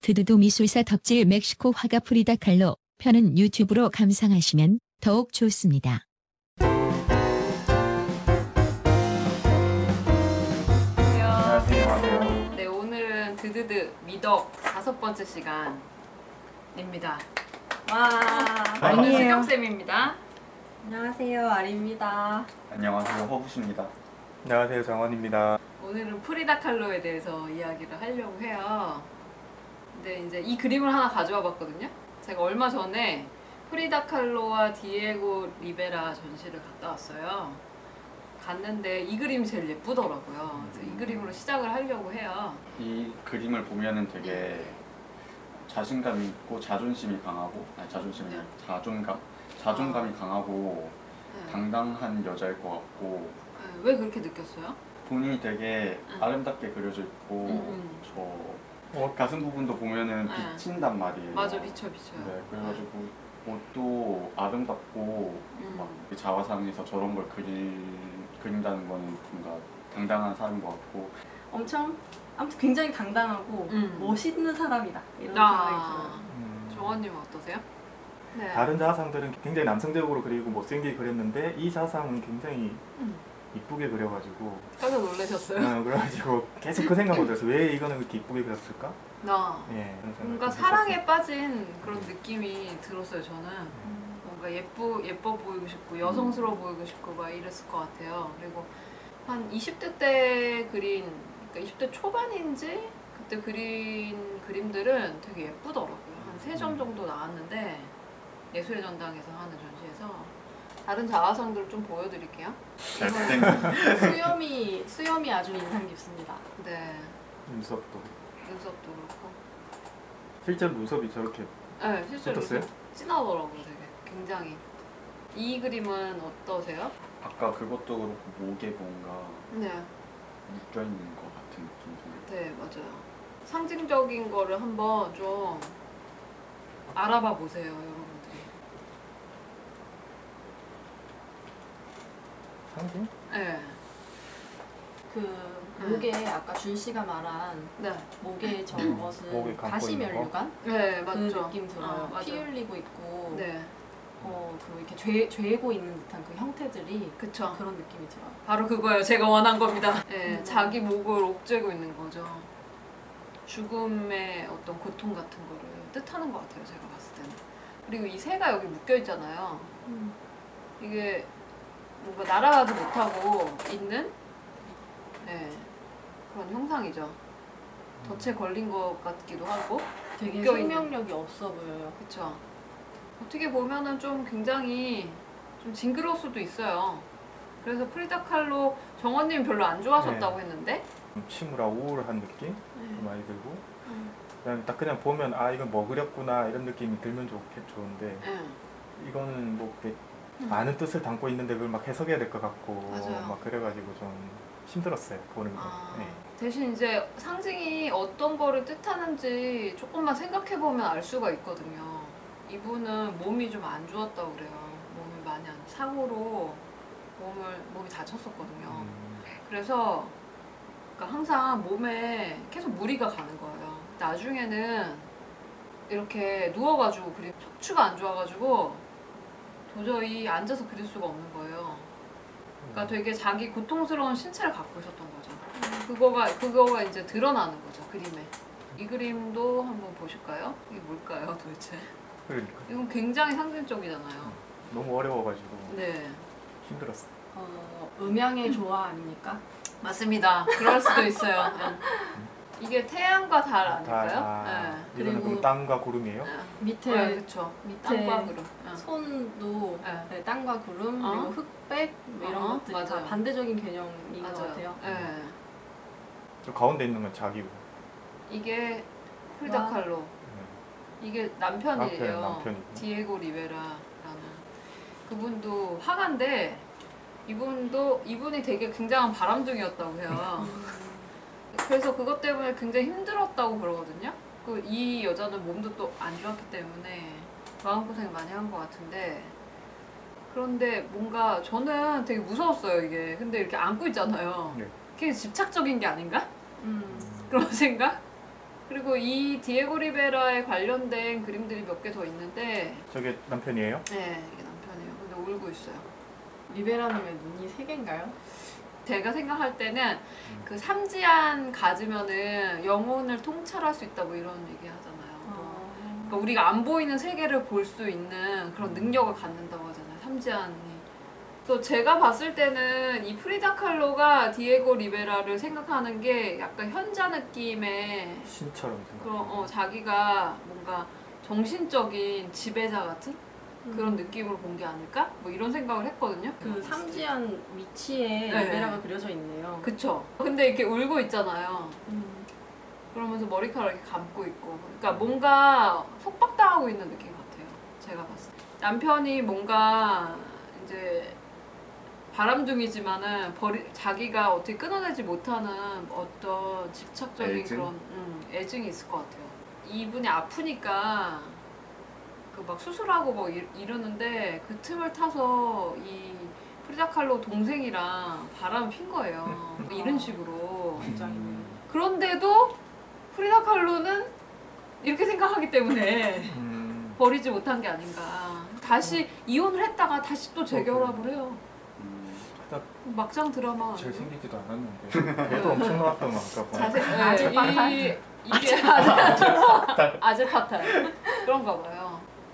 드드도 미술사 덕질 멕시코 화가 프리다 칼로 편은 유튜브로 감상하시면 더욱 좋습니다. 안녕하세요. 네, 오늘은 드드드 미덕 다섯 번째 시간입니다. 와, 저는 아니에요. 수경쌤입니다. 안녕하세요, 아리입니다. 안녕하세요. 허부십니다. 안녕하세요 정원입니다. 오늘은 프리다 칼로에 대해서 이야기를 하려고 해요. 근데 이제 이 그림을 하나 가져와 봤거든요. 제가 얼마 전에 프리다 칼로와 디에고 리베라 전시를 갔다 왔어요. 갔는데 이 그림이 제일 예쁘더라고요. 이 그림으로 시작을 하려고 해요. 이 그림을 보면은 되게 자신감 있고 자존심이 강하고 아니 자존심이 아니라 자존감 자존감이 강하고 네. 당당한 여자일 것 같고 네, 왜 그렇게 느꼈어요? 본인이 되게 응. 아름답게 그려져 있고 응, 저 어, 가슴 부분도 보면은 응. 비친단 말이에요. 맞아, 비쳐 비쳐요. 네, 그래가지고 옷도 아름답고 음. 막 자화상에서 저런 걸 그릴 그린다는 거는 뭔가 당당한 사람인 것 같고 엄청 아무튼 굉장히 당당하고 음. 멋있는 사람이다 이런 생각이 아, 들어요. 음, 정원님 어떠세요? 네. 다른 자상들은 굉장히 남성적으로 그리고 못생기게 그렸는데 이 자상은 굉장히 음. 이쁘게 그려가지고 깜짝 놀라셨어요? 어, 그래가지고 계속 그 생각을 들어서 왜 이거는 그렇게 이쁘게 그렸을까? 나 예, 뭔가 좀 사랑에 빠진 그런 느낌이 들었어요. 저는 음. 뭔가 예쁘 예뻐 보이고 싶고 여성스러워 보이고 싶고 막 이랬을 것 같아요. 그리고 한 20대 때 그린 그러니까 20대 초반인지 그때 그린 그림들은 되게 예쁘더라고요. 한세점 음. 정도 나왔는데 예술의 전당에서 하는 전시에서 다른 자화상들을 좀 보여드릴게요. 수염이 수염이 아주 인상 깊습니다. 네, 눈썹도 눈썹도 그렇고. 실제로 눈썹이 저렇게 네, 실제로 진하더라고요, 되게. 굉장히. 이 그림은 어떠세요? 아까 그것도 그렇고 목에 뭔가 네. 묶여 있는 것 같은 느낌이 들어요. 네, 맞아요. 상징적인 거를 한번 좀 알아봐 보세요, 여러분 상징? 네. 그 목에 아까 준 씨가 말한 네. 목에 저 것은 목에 감고 가시면류관 네, 그 맞죠. 느낌 들어요. 어, 맞아요. 피 흘리고 있고 네. 어, 그 이렇게 죄, 죄고 있는 듯한 그 형태들이 그쵸. 그런 느낌이 들어요. 바로 그거예요. 제가 원한 겁니다. 네, 음. 자기 목을 옥죄고 있는 거죠. 죽음의 어떤 고통 같은 거를 뜻하는 것 같아요. 제가 봤을 때는. 그리고 이 새가 여기 묶여 있잖아요. 이게 뭔가 날아가지 못하고 있는 네, 그런 형상이죠. 덫에 걸린 것 같기도 하고, 되게. 생명력이 없어 보여요. 그쵸. 어떻게 보면은 좀 굉장히 좀 징그러울 수도 있어요. 그래서 프리다 칼로 정원님 별로 안 좋아하셨다고 했는데, 좀 침울하 우울한 느낌 네. 많이 들고 음. 그냥 딱 그냥 보면 아 이건 뭐 그렸구나 이런 느낌이 들면 좋겠 좋은데 네. 이거는 뭐 음. 많은 뜻을 담고 있는데 그걸 막 해석해야 될 것 같고 맞아요. 막 그래가지고 좀 힘들었어요 보는 거. 아, 네. 대신 이제 상징이 어떤 거를 뜻하는지 조금만 생각해 보면 알 수가 있거든요. 이분은 몸이 좀 안 좋았다고 그래요. 몸이 많이 안 사고로 몸을 몸이 다쳤었거든요. 음, 그래서 그러니까 항상 몸에 계속 무리가 가는 거예요. 나중에는 이렇게 누워가지고 그리 척추가 안 좋아가지고 도저히 앉아서 그릴 수가 없는 거예요. 그러니까 되게 자기 고통스러운 신체를 갖고 있었던 거죠. 그거가 그거가 이제 드러나는 거죠 그림에. 이 그림도 한번 보실까요? 이게 뭘까요 도대체? 그러니까 이건 굉장히 상징적이잖아요. 너무 어려워가지고 네. 힘들었어. 어, 음양의 조화 아닙니까? 맞습니다. 그럴 수도 있어요. 네. 이게 태양과 달 아닐까요? 다, 네. 이거는 그리고- 그럼 땅과 구름이에요? 네. 밑에 네, 그렇죠. 밑에 땅과 구름. 네. 손도 네. 네, 땅과 구름 어? 그리고 흑백 뭐 이런 어, 것들이 다 맞아요. 반대적인 개념인 것 맞아요. 같아요. 네. 저 가운데 있는 건 자기고. 이게 프리다 와. 칼로. 네. 이게 남편이에요. 남편. 디에고 리베라라는 그분도 화가인데 이분도 이분이 되게 굉장한 바람둥이였다고 해요. 그래서 그것 때문에 굉장히 힘들었다고 그러거든요. 그 이 여자는 몸도 또 안 좋았기 때문에 마음고생 많이 한 것 같은데 그런데 뭔가 저는 되게 무서웠어요 이게. 근데 이렇게 안고 있잖아요. 네. 그게 집착적인 게 아닌가? 음. 그런 생각? 그리고 이 디에고 리베라에 관련된 그림들이 몇 개 더 있는데 저게 남편이에요? 네 이게 남편이에요. 근데 울고 있어요. 리베라님의 눈이 세 개인가요? 제가 생각할 때는 음. 그 삼지안 가지면은 영혼을 통찰할 수 있다 뭐 이런 얘기 하잖아요. 뭐. 그러니까 우리가 안 보이는 세계를 볼 수 있는 그런 능력을 갖는다고 하잖아요. 삼지안이. 또 제가 봤을 때는 이 프리다 칼로가 디에고 리베라를 생각하는 게 약간 현자 느낌의 신처럼 그런 생각해요. 어 자기가 뭔가 정신적인 지배자 같은 그런 느낌으로 본 게 아닐까? 뭐 이런 생각을 했거든요. 그 삼지안 위치에 네. 리베라가 그려져 있네요. 그쵸. 근데 이렇게 울고 있잖아요. 음. 그러면서 머리카락 이렇게 감고 있고. 그러니까 뭔가 속박당하고 있는 느낌 같아요. 제가 봤을 때. 남편이 뭔가 이제 바람둥이지만은 버리, 자기가 어떻게 끊어내지 못하는 어떤 집착적인 애증? 그런 음, 애증이 있을 것 같아요. 이분이 아프니까 그 막 수술하고 뭐 이, 이러는데 그 틈을 타서 이 프리다 칼로 동생이랑 바람을 핀 거예요. 뭐 이런 식으로. 굉장히네. 그런데도 프리다 칼로는 이렇게 생각하기 때문에 음, 버리지 못한 게 아닌가. 다시 이혼을 했다가 다시 또 재결합을 해요. 음, 막장 드라마. 잘 생기지도 않았는데 배도 엄청 나왔던 거 아까 보니까. 자세, 아재 네, 파탈? 이, 이게 아재, 아재 파탈. 그런가 봐요.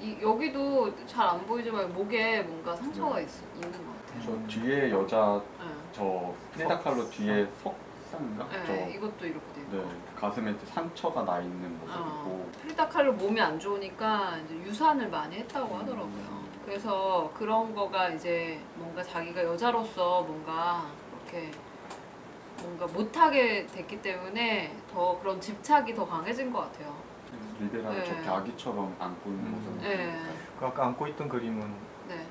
이, 여기도 잘 안 보이지만 목에 뭔가 상처가 있, 있는 것 같아요. 저 뒤에 여자 네. 저 프리다 칼로 뒤에 석상인가? 네, 저 이것도 이렇게 돼 있고. 네, 가슴에 이렇게 상처가 나 있는 모습이고 어, 프리다 칼로 몸이 안 좋으니까 이제 유산을 많이 했다고 하더라고요. 그래서 그런 거가 이제 뭔가 자기가 여자로서 뭔가 이렇게 뭔가 못하게 됐기 때문에 더 그런 집착이 더 강해진 것 같아요. 리베라를 네. 저렇게 아기처럼 안고 있는 음. 모습. 네, 그 아까 안고 있던 그림은 네.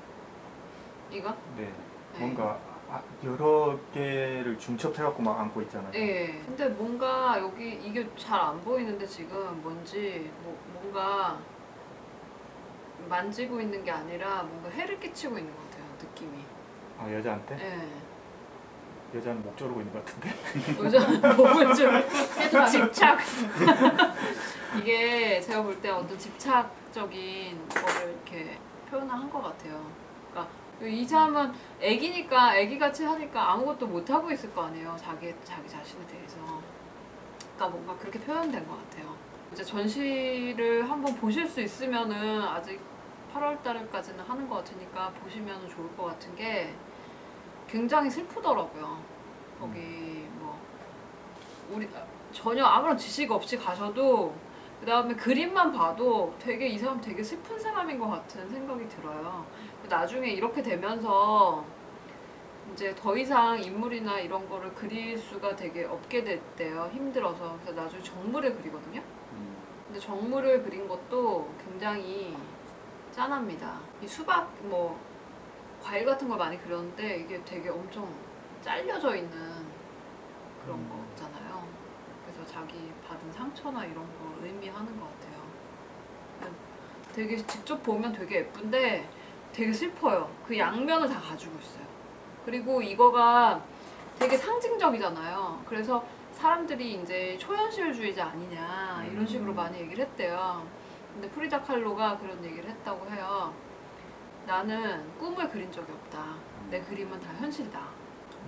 이거? 네 네. 뭔가 아, 여러 개를 중첩해갖고 막 안고 있잖아요. 예. 근데 뭔가 여기 이게 잘 안 보이는데 지금 뭔지 뭐, 뭔가 만지고 있는 게 아니라 뭔가 해를 끼치고 있는 것 같아요. 느낌이. 아 여자한테? 예. 여자는 목 조르고 있는 것 같은데. 요즘 몸을 좀 집착 이게 제가 볼 때 어떤 집착적인 거를 이렇게 표현을 한 것 같아요. 그러니까 이 사람은 애기니까 애기같이 하니까 아무것도 못 하고 있을 거 아니에요. 자기 자기 자신에 대해서. 그러니까 뭔가 그렇게 표현된 것 같아요. 이제 전시를 한번 보실 수 있으면은 아직 8월 달까지는 하는 것 같으니까 보시면 좋을 것 같은 게 굉장히 슬프더라고요. 거기 뭐 우리 전혀 아무런 지식 없이 가셔도 그 다음에 그림만 봐도 되게 이 사람 되게 슬픈 사람인 것 같은 생각이 들어요. 나중에 이렇게 되면서 이제 더 이상 인물이나 이런 거를 그릴 수가 되게 없게 됐대요. 힘들어서. 그래서 나중에 정물을 그리거든요. 음, 근데 정물을 그린 것도 굉장히 짠합니다. 이 수박 뭐 과일 같은 걸 많이 그렸는데 이게 되게 엄청 잘려져 있는 그런 음. 거잖아요. 그래서 자기 받은 상처나 이런 걸 의미하는 것 같아요. 되게 직접 보면 되게 예쁜데 되게 슬퍼요. 그 양면을 다 가지고 있어요. 그리고 이거가 되게 상징적이잖아요. 그래서 사람들이 이제 초현실주의자 아니냐 이런 식으로 음. 많이 얘기를 했대요. 근데 프리다 칼로가 그런 얘기를 했다고 해요. 나는 꿈을 그린 적이 없다. 내 그림은 다 현실이다.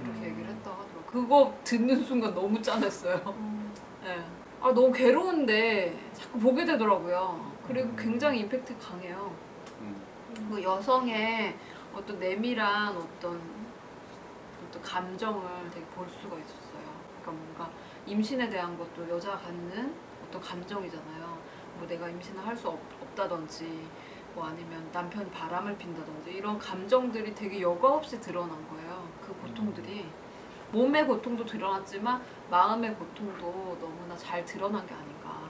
이렇게 음. 얘기를 했다고 하더라고요. 그거 듣는 순간 너무 짠했어요. 음. 네. 아 너무 괴로운데 자꾸 보게 되더라고요. 그리고 음. 굉장히 임팩트 강해요. 음, 그 여성의 어떤 내밀한 어떤 어떤 감정을 되게 볼 수가 있었어요. 그러니까 뭔가 임신에 대한 것도 여자가 갖는 어떤 감정이잖아요. 뭐 내가 임신을 할 수 없다든지 뭐 아니면 남편이 바람을 핀다든지 이런 감정들이 되게 여과 없이 드러난 거예요. 그 고통들이 몸의 고통도 드러났지만 마음의 고통도 너무나 잘 드러난 게 아닌가.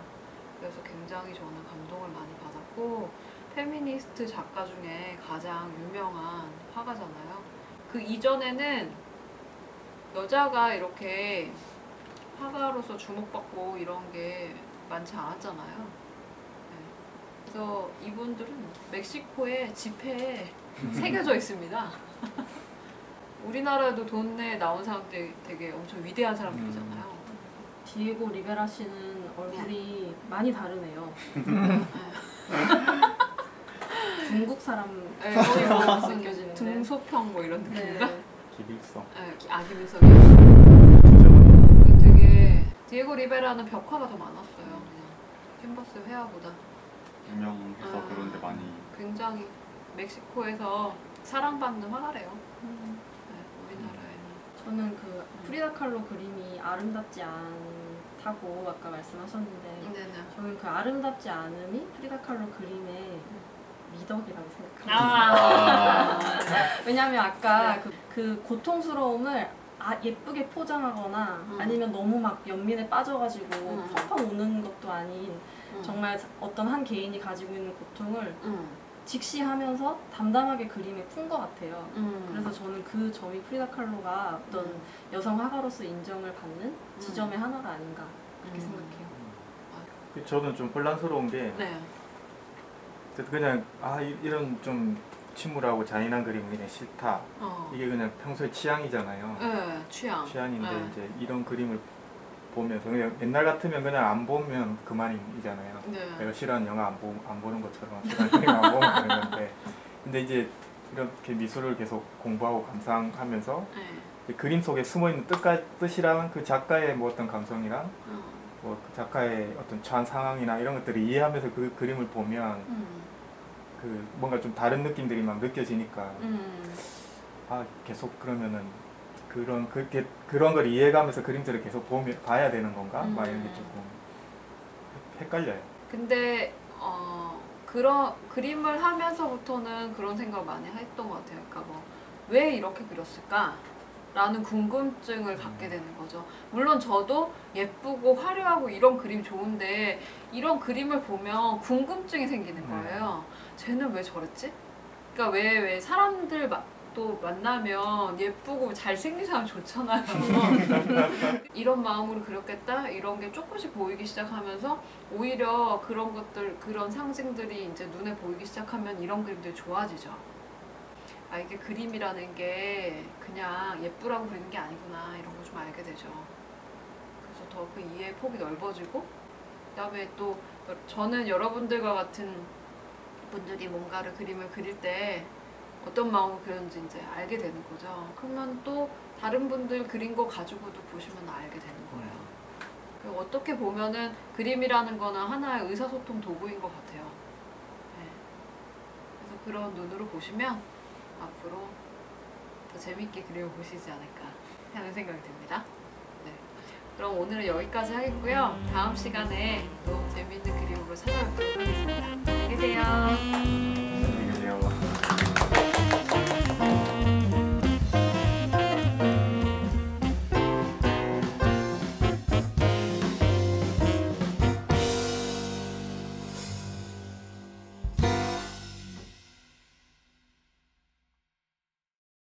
그래서 굉장히 저는 감동을 많이 받았고 페미니스트 작가 중에 가장 유명한 화가잖아요. 그 이전에는 여자가 이렇게 화가로서 주목받고 이런 게 많지 않았잖아요. 네. 그래서 이분들은 멕시코의 지폐에 새겨져 있습니다. 우리나라도 돈에 나온 사람들이 되게 엄청 위대한 사람들이잖아요. 디에고 리베라 씨는 얼굴이 많이 다르네요. 중국 사람 네, 거의 뭐 아, 무슨 느껴지는데. 등소평 뭐 이런 느낌인가? 네. 기bil성. 네, 아기 민석이 진짜 되게 디에고 리베라는 벽화가 더 많았어요. 그냥 캔버스 회화보다 유명해서 아. 그런데 많이 굉장히 멕시코에서 사랑받는 화가래요. 네, 우리나라에는 저는 그 프리다 칼로 그림이 아름답지 않다고 아까 말씀하셨는데 네네. 저는 그 아름답지 않음이 프리다 칼로 그림의 미덕이라고 생각합니다. 아, 왜냐하면 아까 네. 그, 그 고통스러움을 아, 예쁘게 포장하거나 음. 아니면 너무 막 연민에 빠져가지고 음. 펑펑 우는 것도 아닌 음. 정말 어떤 한 개인이 가지고 있는 고통을 음, 직시하면서 담담하게 그림에 푼 것 같아요. 음. 그래서 저는 그 점이 프리다 칼로가 어떤 음. 여성 화가로서 인정을 받는 지점의 하나가 아닌가 그렇게 음. 생각해요. 그 저는 좀 혼란스러운 게 네. 그냥 아 이- 이런 좀 침울하고 잔인한 그림은 그냥 싫다. 어. 이게 그냥 평소에 취향이잖아요. 네, 취향. 취향인데 네. 이제 이런 그림을 보면서 그냥 옛날 같으면 그냥 안 보면 그만이잖아요. 네. 내가 싫어하는 영화 안, 보, 안 보는 것처럼 싫어하는 안 보면 되는 건데 근데 이제 이렇게 미술을 계속 공부하고 감상하면서 네. 그림 속에 숨어 있는 뜻과 뜻이랑 그 작가의 뭐 어떤 감성이랑 어. 뭐그 작가의 어떤 처한 상황이나 이런 것들을 이해하면서 그 그림을 보면 음. 그 뭔가 좀 다른 느낌들이 막 느껴지니까 음. 아 계속 그러면은 그런 그렇게 그런 걸 이해가면서 그림들을 계속 보면 봐야 되는 건가? 막 이런 게 음. 조금 헷갈려요. 근데 어 그런 그림을 하면서부터는 그런 생각 을 많이 했던 것 같아요. 그러니까 뭐 왜 이렇게 그렸을까? 라는 궁금증을 갖게 되는 거죠. 물론 저도 예쁘고 화려하고 이런 그림 좋은데 이런 그림을 보면 궁금증이 생기는 거예요. 쟤는 왜 저랬지? 그러니까 왜 왜 사람들 마- 또 만나면 예쁘고 잘생긴 사람 좋잖아요. 이런 마음으로 그렸겠다 이런 게 조금씩 보이기 시작하면서 오히려 그런 것들 그런 상징들이 이제 눈에 보이기 시작하면 이런 그림들이 좋아지죠. 아 이게 그림이라는 게 그냥 예쁘라고 그리는 게 아니구나 이런 걸좀 알게 되죠. 그래서 더 그 이해의 폭이 넓어지고 그다음에 또 저는 여러분들과 같은 분들이 뭔가를 그림을 그릴 때 어떤 마음으로 그렸는지 이제 알게 되는 거죠. 그러면 또 다른 분들 그린 거 가지고도 보시면 알게 되는 거예요. 그 어떻게 보면은 그림이라는 거는 하나의 의사소통 도구인 것 같아요. 네. 그래서 그런 눈으로 보시면 앞으로 더 재밌게 그림을 보시지 않을까 하는 생각이 듭니다. 네. 그럼 오늘은 여기까지 하겠고요. 다음 시간에 또 재밌는 그림으로 찾아뵙도록 하겠습니다. 안녕히 계세요.